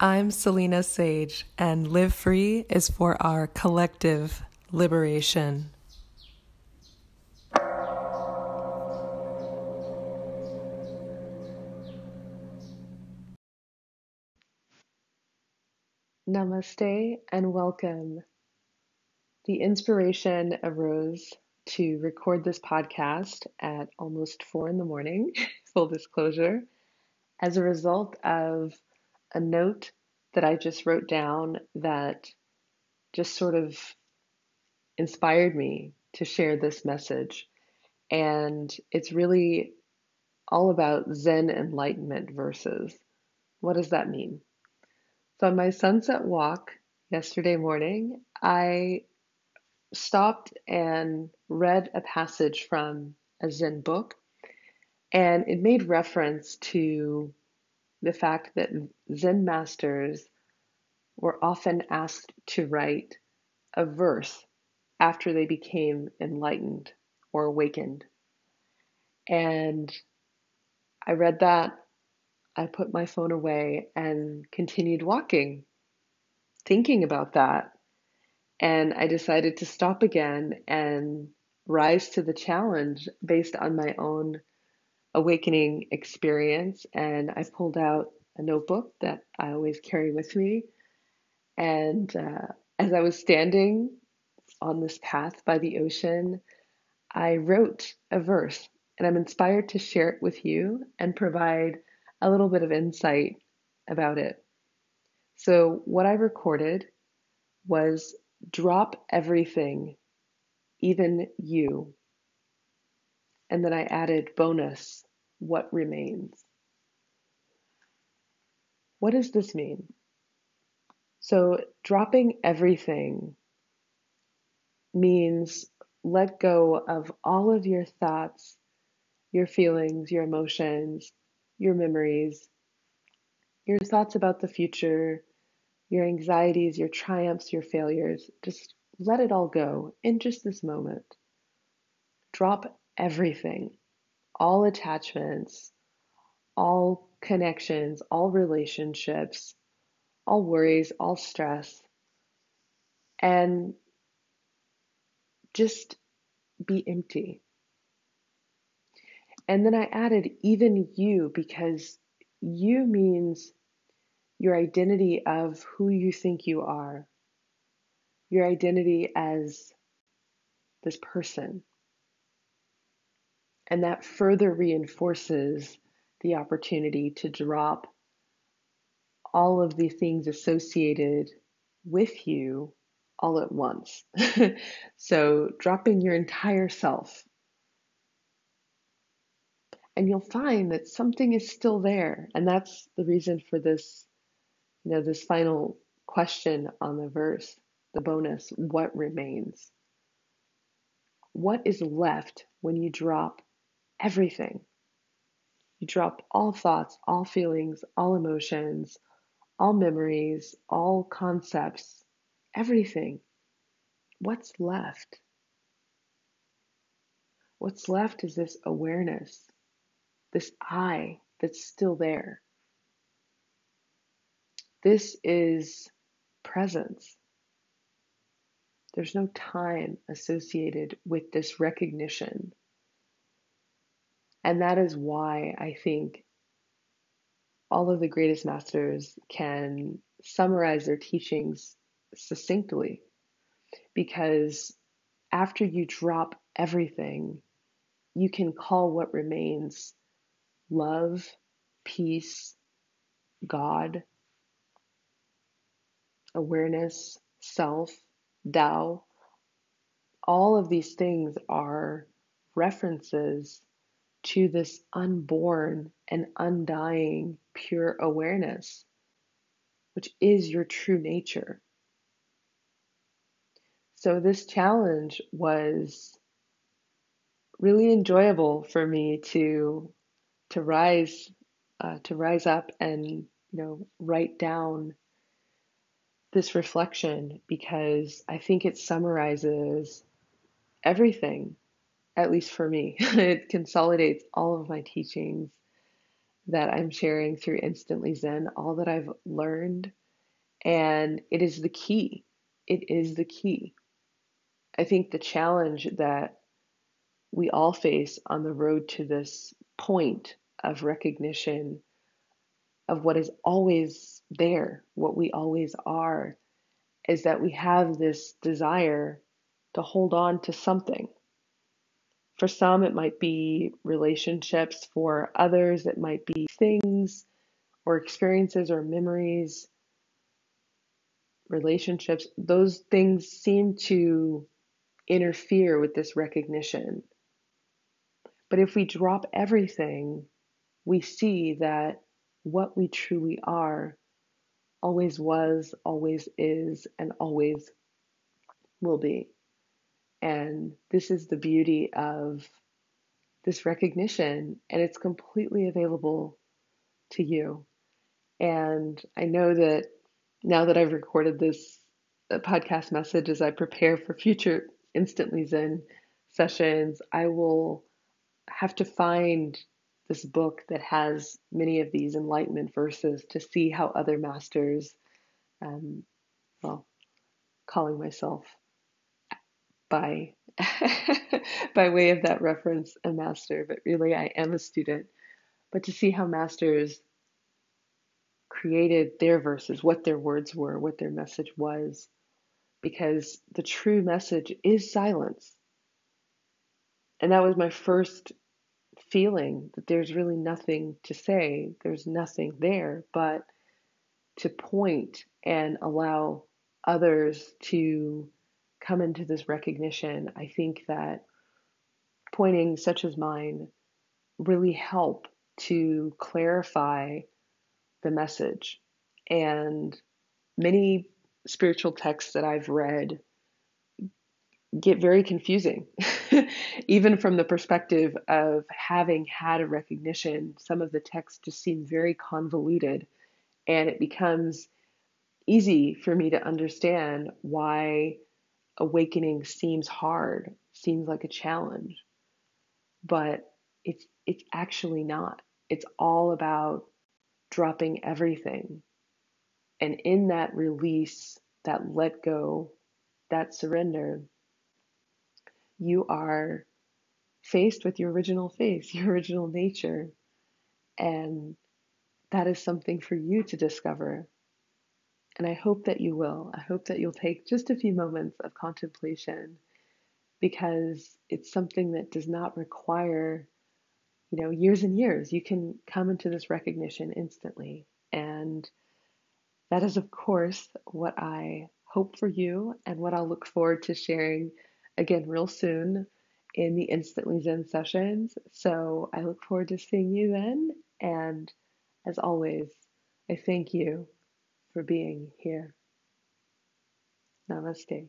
I'm Selena Sage, and Live Free is for our collective liberation. Namaste and welcome. The inspiration arose to record this podcast at almost four in the morning, full disclosure, as a result of a note that I just wrote down that just sort of inspired me to share this message. And it's really all about Zen enlightenment verses. What does that mean? So, on my sunset walk yesterday morning, I stopped and read a passage from a Zen book, and it made reference to the fact that Zen masters were often asked to write a verse after they became enlightened or awakened. And I read that, I put my phone away and continued walking, thinking about that. And I decided to stop again and rise to the challenge based on my own awakening experience. And I pulled out a notebook that I always carry with me. And uh, as I was standing on this path by the ocean, I wrote a verse, and I'm inspired to share it with you and provide a little bit of insight about it. So, what I recorded was drop everything, even you. And then I added bonus, what remains. What does this mean? So, dropping everything means let go of all of your thoughts, your feelings, your emotions, your memories, your thoughts about the future, your anxieties, your triumphs, your failures. Just let it all go in just this moment. Drop everything, all attachments, all connections, all relationships, all worries, all stress, and just be empty. And then I added even you because you means your identity of who you think you are, your identity as this person. And that further reinforces the opportunity to drop all of the things associated with you all at once. so, dropping your entire self. And you'll find that something is still there. And that's the reason for this, you know, this final question on the verse, the bonus what remains? What is left when you drop everything? You drop all thoughts, all feelings, all emotions, all memories, all concepts, everything. What's left? What's left is this awareness, this I that's still there. This is presence. There's no time associated with this recognition. And that is why I think all of the greatest masters can summarize their teachings succinctly because after you drop everything, you can call what remains love, peace, God, awareness, self, Tao. All of these things are references to this unborn and undying pure awareness, which is your true nature. So, this challenge was really enjoyable for me to to rise uh, to rise up and you know write down this reflection because I think it summarizes everything at least for me. it consolidates all of my teachings that I'm sharing through Instantly Zen, all that I've learned. And it is the key. It is the key. I think the challenge that we all face on the road to this point of recognition of what is always there, what we always are, is that we have this desire to hold on to something. For some, it might be relationships. For others, it might be things or experiences or memories, relationships. Those things seem to interfere with this recognition. But if we drop everything, we see that what we truly are always was, always is, and always will be. And this is the beauty of this recognition, and it's completely available to you. And I know that now that I've recorded this uh, podcast message as I prepare for future Instantly Zen sessions, I will have to find this book that has many of these enlightenment verses to see how other masters, um, well, calling myself by by way of that reference a master, but really I am a student. But to see how masters created their verses, what their words were, what their message was, because the true message is silence. And that was my first feeling that there's really nothing to say, there's nothing there, but to point and allow others to come into this recognition. I think that pointing such as mine really help to clarify the message. And many spiritual texts that I've read get very confusing, even from the perspective of having had a recognition. Some of the texts just seem very convoluted, and it becomes easy for me to understand why awakening seems hard, seems like a challenge. But it's it's actually not. It's all about dropping everything. And in that release, that let go, that surrender, you are faced with your original face, your original nature. And that is something for you to discover. And I hope that you will. I hope that you'll take just a few moments of contemplation because it's something that does not require, you know, years and years. You can come into this recognition instantly. And that is, of course, what I hope for you and what I'll look forward to sharing again real soon in the Instantly Zen sessions. So I look forward to seeing you then. And as always, I thank you for being here. Namaste.